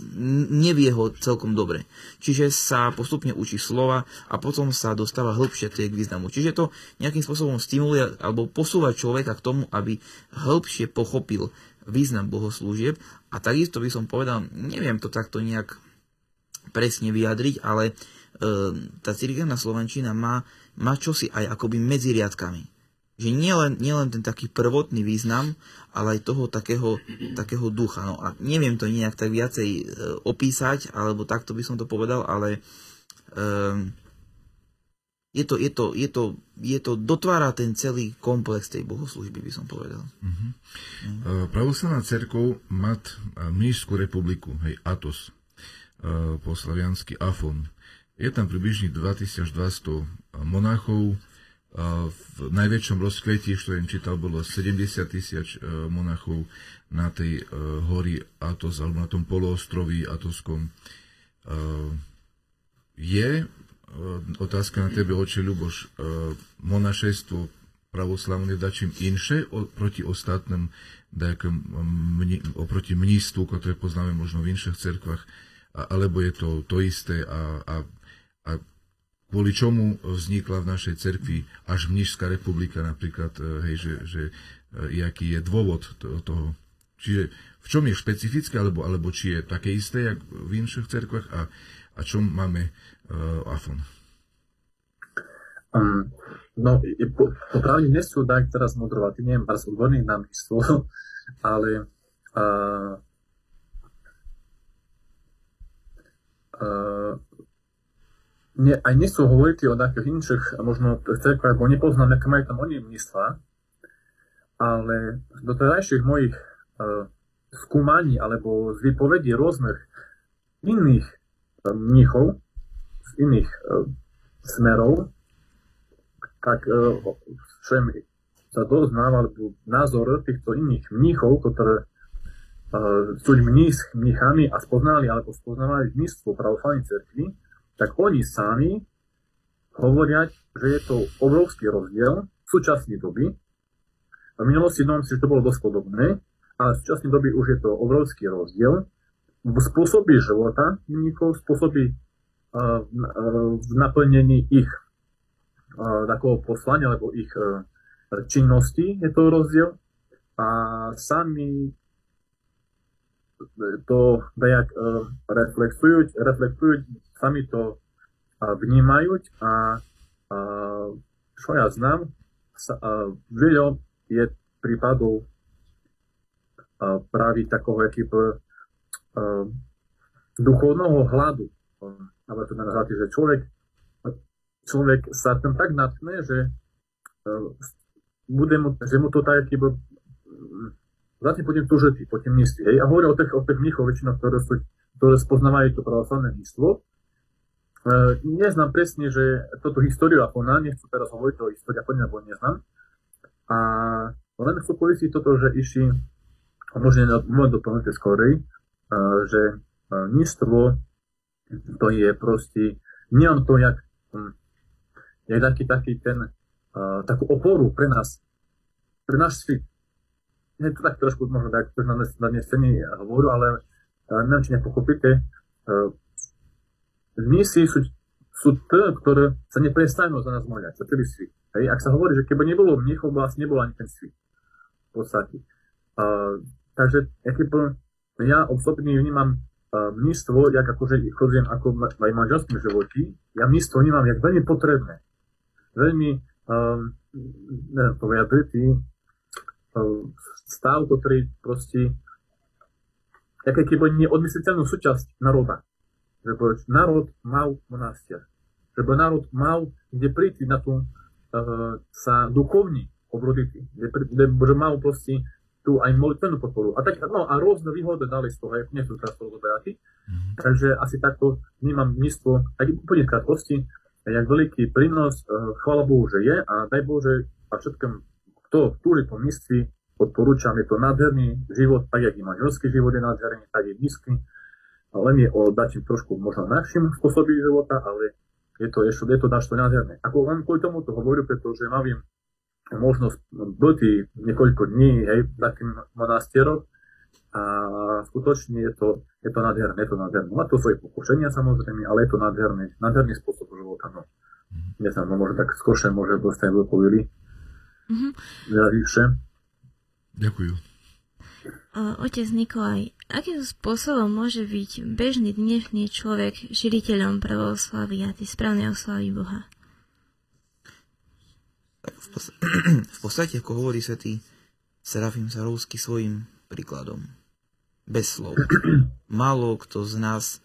nevie ho celkom dobre. Čiže sa postupne učí slova a potom sa dostáva hĺbšie k významu. Čiže to nejakým spôsobom stimuluje alebo posúva človeka k tomu, aby hĺbšie pochopil význam bohoslúžieb a takisto by som povedal, neviem to takto nejak presne vyjadriť, ale e, tá cirkevná slovenčina má má čosi aj akoby medzi riadkami. Že nielen, nielen ten taký prvotný význam, ale aj toho takého, takého ducha. No a neviem to nejak tak viacej e, opísať, alebo takto by som to povedal, ale e, je to, je to, je to, je to, dotvára ten celý komplex tej bohoslužby, by som povedal. Uh-huh. Uh, Pravoslavná cerkov mat Mnížskú republiku, hej, Atos, uh, po slaviansky Afon. Je tam približne 2200 monachov. V najväčšom rozkvetí, čo som čítal, bolo 70 tisíc e, monachov na tej e, hori Atos, alebo na tom poloostroví Atoskom. E, je otázka na tebe, oče Ľuboš, monašejstvo pravoslavné dačím inše proti ostatným, oproti mnístvu, ktoré poznáme možno v inších cerkvách, alebo je to to isté a a kvôli čomu vznikla v našej cerkvi až Mnižská republika napríklad, e, hej, že, že e, jaký je dôvod toho. Čiže v čom je špecifické, alebo, alebo či je také isté, jak v inších cerkvách a, a čom máme uh, Afon? Um, no, po, popravde nie sú tak teraz modrovať, neviem, vás odborný na myslo, ale uh, uh, nie, aj nie sú hovorili o nejakých inších možno cerkvách, bo nepoznám, aké majú tam oni mnístva, ale do terajších mojich uh, skúmaní alebo z vypovedí rôznych iných uh, mníchov z iných uh, smerov, tak uh, čo sa doznám, názor týchto iných mníchov, ktoré uh, sú mních, mníchami a spoznali alebo spoznávali mníctvo pravoslavnej cerkvi, tak oni sami hovoria, že je to obrovský rozdiel v súčasnej doby. V minulosti domám si, že to bolo dosť podobné, ale v súčasnej doby už je to obrovský rozdiel v spôsobe života mníkov, spôsoby uh, v naplnení ich uh, takého poslania alebo ich uh, činnosti je to rozdiel a sami to nejak reflektujú, reflektujú sami to vnímajú a, a čo ja znám, sa, a veľa je prípadov právi takového jakýby duchovného hladu. Ale to nazvať, že človek, človek sa tam tak natkne, že bude mu, že mu to tak jakýby zatím po tým tužetí, po tým místí. Hej? A hovoria o tých, o tých mníchov väčšinou, ktoré, sú, ktoré spoznávajú to pravoslavné místvo. E, neznám presne, že toto históriu Apona, nechcem teraz hovoriť o histórii Apona, lebo neznám. A len chcem povedať toto, že išli, možno môžem doplniť skorej, e, že e, místvo to je proste, nie on to, jak, hm, jak taký, taký ten, takú oporu pre nás, pre náš svet je to tak trošku možno tak na, na dnesení hovoru, ale neviem, či nepochopíte. Misi sú, sú tie, ktoré sa neprestanú za nás modliať, za celý svit. Hej? Ak sa hovorí, že keby nebolo mnichov, vlastne nebolo ani ten svit. V podstate. Uh, takže keby, ja osobne vnímam uh, mnístvo, jak akože chodím ako v manželskom životi, ja mnístvo vnímam jak veľmi potrebné. Veľmi, um, neviem povedať, stav, ktorý proste jaké keby neodmysliteľnú súčasť národa. Že národ mal monastier. Že národ mal kde príti na to uh, sa duchovní obrodiť. Kde, kde, že mal proste tu aj molitvenú podporu. A, tak, no, a rôzne výhody dali z toho, nie sú teraz rozoberati. Mm-hmm. Takže asi takto vnímam místo, aj úplne v krátkosti, jak veľký prínos, uh, chvála Bohu, že je a daj Bože a všetkým, kto túži po mistvi, odporúčam, je to nádherný život, tak jak i manželský život je nádherný, tak je nízky. Len je o dačím trošku možno našim spôsobom života, ale je to, ešte, je to dačo nádherné. Ako len kvôli tomu to hovorím, pretože mám možnosť byť niekoľko dní hej, v takým monastierom a skutočne je to, je to nádherné, je to nádherné. Má to svoje pokušenia samozrejme, ale je to nádherný, nádherný spôsob života. No. Mm-hmm. Nie znam, no možno tak skôršie môže dostať povili. Mm-hmm. Ja, Ďakujem. Otec Nikolaj, akým spôsobom môže byť bežný dnešný človek žiliteľom pravoslavy a tý správnej oslavy Boha? v podstate, ako hovorí svätý Serafim Sarovský svojim príkladom. Bez slov. Málo kto z nás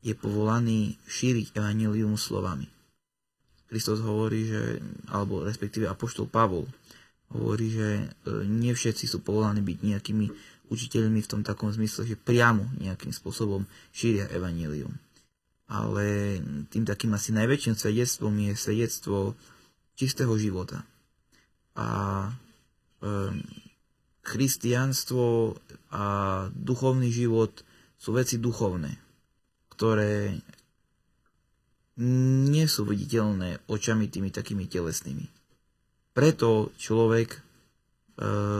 je povolaný šíriť evanilium slovami. Kristus hovorí, že, alebo respektíve Apoštol Pavol hovorí, že e, nie všetci sú povolaní byť nejakými učiteľmi v tom takom zmysle, že priamo nejakým spôsobom šíria evanílium. Ale tým takým asi najväčším svedectvom je svedectvo čistého života. A um, christianstvo a duchovný život sú veci duchovné, ktoré nie sú viditeľné očami tými takými telesnými. Preto človek e,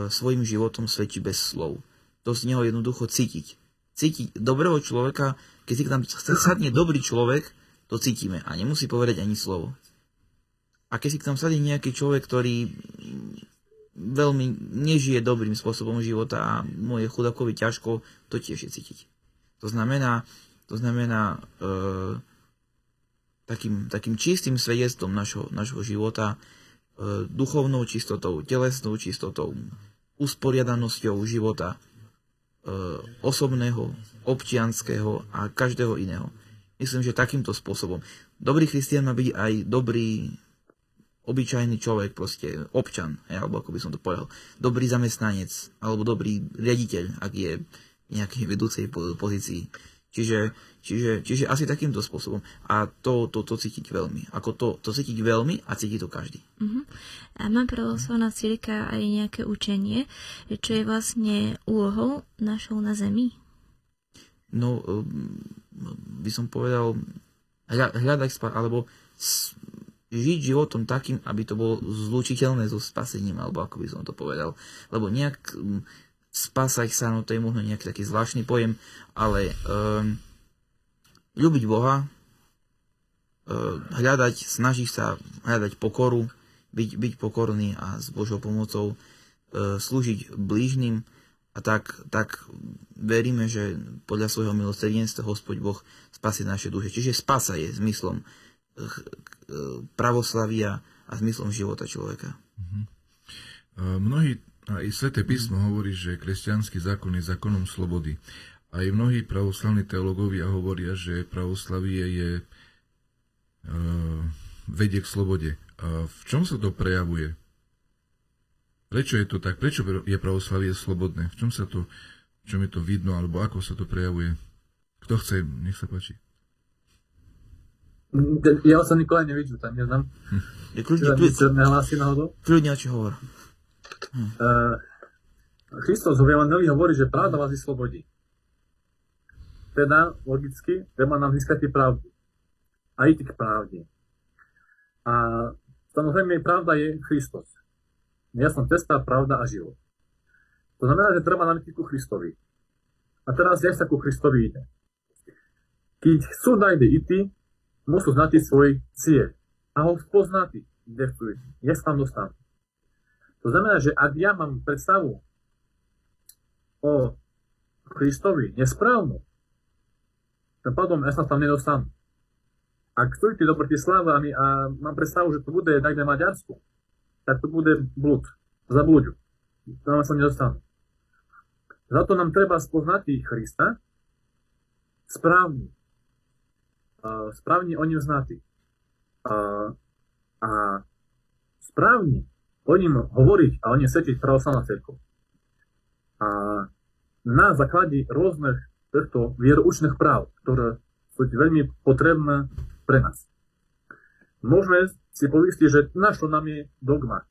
svojim životom svedčí bez slov. To z neho jednoducho cítiť. Cítiť dobrého človeka, keď si tam sadne dobrý človek, to cítime a nemusí povedať ani slovo. A keď si tam sadne nejaký človek, ktorý veľmi nežije dobrým spôsobom života a mu je chudakovi ťažko, to tiež je cítiť. To znamená, to znamená e, takým, takým čistým svedectvom našho, našho života duchovnou čistotou, telesnou čistotou, usporiadanosťou života e, osobného, občianského a každého iného. Myslím, že takýmto spôsobom. Dobrý christian má byť aj dobrý obyčajný človek, proste občan, alebo ako by som to povedal, dobrý zamestnanec, alebo dobrý riaditeľ, ak je v nejakej vedúcej pozícii. Čiže, čiže, čiže asi takýmto spôsobom. A to, to, to cítiť veľmi. Ako to, to cítiť veľmi a cíti to každý. Uh-huh. A má pravoslavná círka aj nejaké učenie, čo je vlastne úlohou našou na Zemi? No, um, by som povedal, hľadať spať, alebo žiť životom takým, aby to bolo zlučiteľné so spasením, alebo ako by som to povedal. Lebo nejak um, spásať sa, no to je možno nejaký taký zvláštny pojem, ale um, ľúbiť Boha, um, hľadať, snažiť sa hľadať pokoru, byť, byť pokorný a s Božou pomocou uh, slúžiť blížnym a tak, tak veríme, že podľa svojho milosrdenstva Hospod Boh spasí naše duše. Čiže spasa je zmyslom uh, pravoslavia a zmyslom života človeka. Mm-hmm. Mnohí A i Sveté písmo hovorí, že kresťanský zákon je zákonom slobody. Aj mnohí pravoslavní teológovia hovoria, že pravoslavie je e, vedie k slobode. A v čom sa to prejavuje? Prečo je to tak? Prečo je pravoslavie slobodné? V čom sa to, v čom je to vidno, alebo ako sa to prejavuje? Kto chce, nech sa páči. Ja sa Nikolaj nevidím, tam neznám. Hm. Je kľudne, kľudne, nehlási náhodou? Kľudne, čo hovor. Hm. Uh, Christos v Evangeliu hovorí, že pravda vás vyslobodí. Teda, logicky, treba nám získať pravdu. A ísť k pravde. A samozrejme, pravda je Kristus. Ja som cesta, pravda a život. To znamená, že treba nám ísť ku Kristovi. A teraz, jak sa ku Kristovi ide? Keď chcú najde ísť, musú znať svoj cieľ a ho spoznať, kde chcú ísť, jak sa tam dostanú. To znamená, že ak ja mám predstavu o Kristovi nesprávnu, tým pádom ja sa tam nedostanú. Ak ísť do Bratislava a mám predstavu, že to bude niekde Maďarsku, tak to bude blúd, zablúďu. Tam sa nedostanú. Zato nám treba spoznať Krista správne. Správne o ňom znati. A, a správne o ním hovoriť a o ňom svetiť pravoslavná cerkev. A na základe rôznych týchto vieroučných práv, ktoré sú veľmi potrebné pre nás. Môžeme si povieť, že našlo nám je dogma,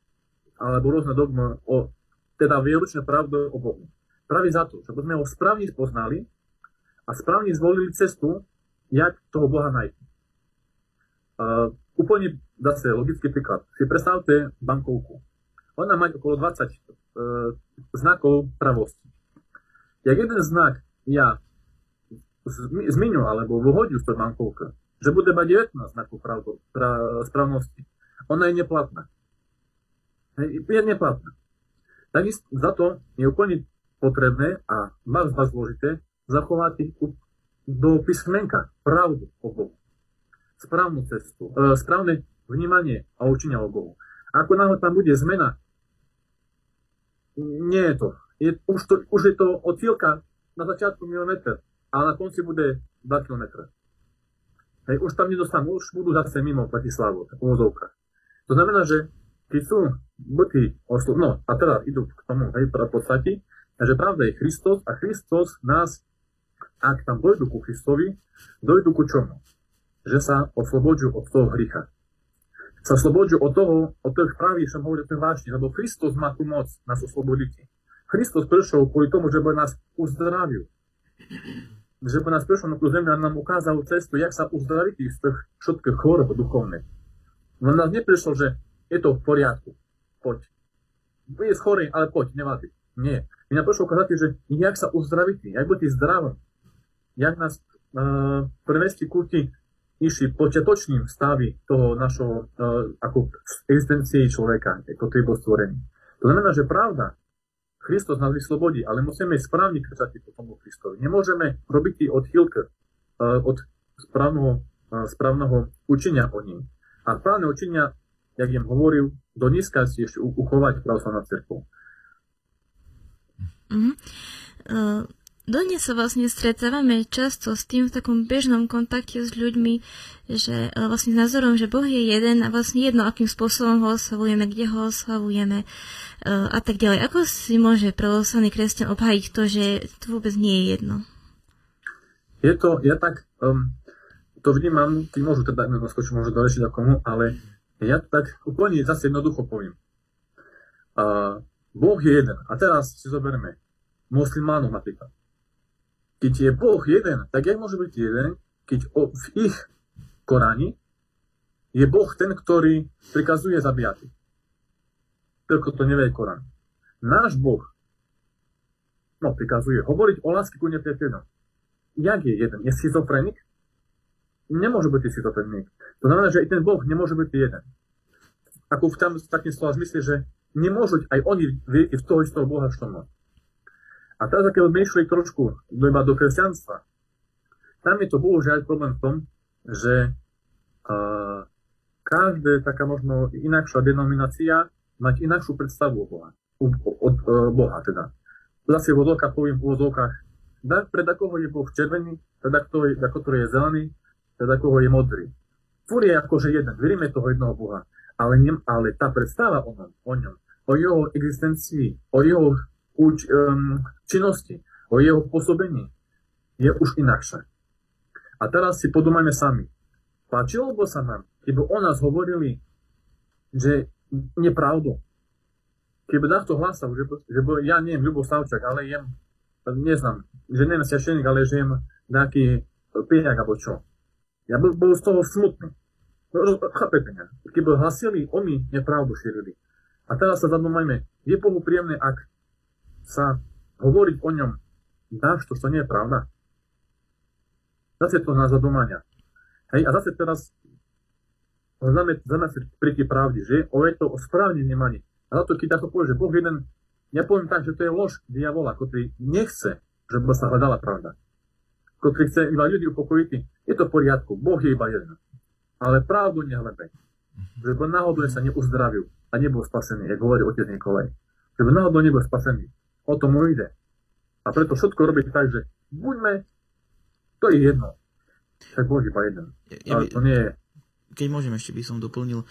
alebo rôzne dogma o teda vieručné pravdy o Bohu. Práve za to, že sme ho správne spoznali a správne zvolili cestu, jak toho Boha nájsť. Uh, úplne zase logický príklad. Si predstavte bankovku. Ona má okolo 20 uh, e, znakov pravosti. Jak jeden znak ja zmiňu alebo vyhodím z tej bankovky, že bude mať 19 znakov pravdu, pra, správnosti, ona je neplatná. Je neplatná. Takisto za to je úplne potrebné a má z vás zložité zachovať do písmenka pravdu o Bohu. Správnu cestu, e, správne vnímanie a učenia o Bohu. Ako náhle tam bude zmena, nie je to. Je, už, to, už je to odtielka na začiatku kilometr, ale na konci bude 2 km. Hej, už tam nedostanú, už budú zase mimo Bratislavu, tak uvozovka. To znamená, že keď sú byty oslo... no a teda idú k tomu, hej, v podstate, že pravda je Kristus a Kristus nás ak tam dojdu ku Kristovi, dojdu ku čomu? Že sa oslobodžujú od toho hrycha. Sa oslobodžujú od toho, od tých pravých, som hovoril ten vážne, lebo Kristus má tú moc nás oslobodiť. Kristus prišiel kvôli tomu, že by nás uzdravil. Že by nás prišiel na tú zemi a nám ukázal cestu, jak sa uzdraviť z tých všetkých chorób duchovných. On nás neprišiel, že je to v poriadku, poď. Je schorý, ale poď, nevadí. Nie. Mňa prišiel ukázať, že jak sa uzdraviť, jak byť zdravým, jak išli počiatočným stavy toho našho uh, ako existencii človeka, ako to bol stvorený. To znamená, že pravda, Kristus nás vyslobodí, ale musíme správne kričať po tomu Kristovi. Nemôžeme robiť odchýlky uh, od správneho, uh, správneho učenia o ním. A správne učenia, jak im hovoril, do dneska si ešte uchovať pravoslavná cerkvu. Mm-hmm. Uh, dodnes sa vlastne stretávame často s tým v takom bežnom kontakte s ľuďmi, že e, vlastne s názorom, že Boh je jeden a vlastne jedno, akým spôsobom ho oslavujeme, kde ho oslavujeme uh, a tak ďalej. Ako si môže pravoslavný kresťan obhájiť to, že to vôbec nie je jedno? Je to, ja tak um, to vnímam, ty môžu teda naskočiť, môžu dorešiť komu, ale ja tak úplne zase jednoducho poviem. Uh, boh je jeden. A teraz si zoberme muslimánov napríklad keď je Boh jeden, tak jak môže byť jeden, keď o, v ich Koráni je Boh ten, ktorý prikazuje zabíjať. Toľko to nevie Korán. Náš Boh no, prikazuje hovoriť o láske ku nepriateľom. Jak je jeden? Je schizofrenik? Nemôže byť schizofrenik. To znamená, že i ten Boh nemôže byť jeden. Ako v tam takým slova zmysle, že nemôžu aj oni vieť v toho istého Boha, čo má. A teraz, keď sme išli trošku iba do kresťanstva, tam je to bohužiaľ problém v tom, že uh, každá taká možno inakšia denominácia mať inakšiu predstavu o Boha. od, od uh, Boha teda. Zase v odlovkách poviem v úvodzovkách, pred akoho je Boh červený, pred ako ktorý je zelený, pred akoho je modrý. Fúr je akože jeden, veríme toho jednoho Boha, ale, ne, ale tá predstava o ňom, o ňom, o jeho existencii, o jeho uč, um, činnosti, o jeho pôsobení, je už inakšia. A teraz si podumajme sami. Páčilo by sa nám, keby o nás hovorili, že nepravdu. Keby takto hlasil, že, že ja nie jem Ľubo Savčak, ale jem, neznám, že nie svešeník, ale že jem nejaký pijak alebo čo. Ja bol, bol z toho smutný. No, chápete mňa? Keby hlasili, oni nepravdu šírili. A teraz sa zadumajme, je Bohu príjemné, ak sa hovoriť o ňom dáš to, čo nie je pravda. Zase to na zadumania. Hej, a zase teraz zamyslieť pri tej pravde, že o je to o správne vnímaní. A za to, keď to povie, že Boh jeden, ja poviem tak, že to je lož diavola, ktorý nechce, že by sa hľadala pravda. Ktorý chce iba ľudí upokojiť, je to v poriadku, Boh je iba jeden. Ale pravdu nehľadaj. Že by náhodou sa neuzdravil a nebol spasený, ako hovorí otec Nikolaj. Že by náhodou nebol spasený. O tom mu ide. A preto všetko robiť tak, že buďme, to je jedno. Však Boh iba jeden. Ja, Ale to nie je keď môžem, ešte by som doplnil, e,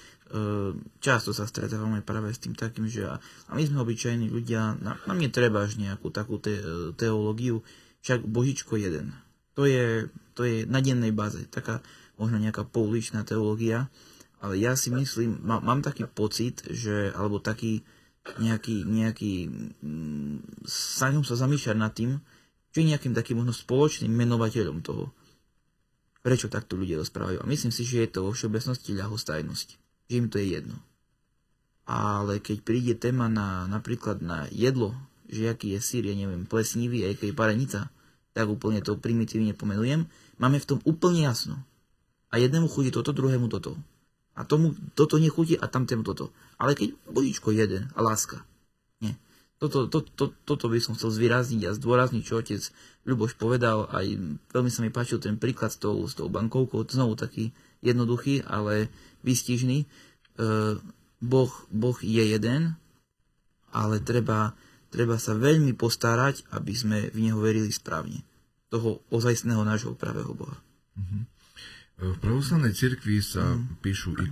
často sa stretávame práve s tým takým, že a, my sme obyčajní ľudia, nám, nám netreba až nejakú takú te, teológiu, však Božičko jeden. To je, to je na dennej báze, taká možno nejaká pouličná teológia, ale ja si myslím, má, mám taký pocit, že, alebo taký nejaký, nejaký mm, sa zamýšľať nad tým, čo je nejakým takým možno spoločným menovateľom toho prečo takto ľudia rozprávajú. A myslím si, že je to vo všeobecnosti ľahostajnosť. Že im to je jedno. Ale keď príde téma na, napríklad na jedlo, že aký je sír, ja neviem, plesnivý, aj keď je parenica, tak úplne to primitívne pomenujem, máme v tom úplne jasno. A jednému chutí toto, druhému toto. A tomu toto nechutí a tamtému toto. Ale keď bodičko jeden láska. Nie. Toto, to, to, toto by som chcel zvýrazniť a zdôrazniť, čo otec Ľuboš povedal. Aj veľmi sa mi páčil ten príklad s tou, s tou bankovkou. Znovu taký jednoduchý, ale výstižný. E, boh, boh je jeden, ale treba, treba sa veľmi postarať, aby sme v Neho verili správne. Toho ozajstného nášho pravého Boha. Mm-hmm. V pravoslavnej cirkvi sa mm. píšu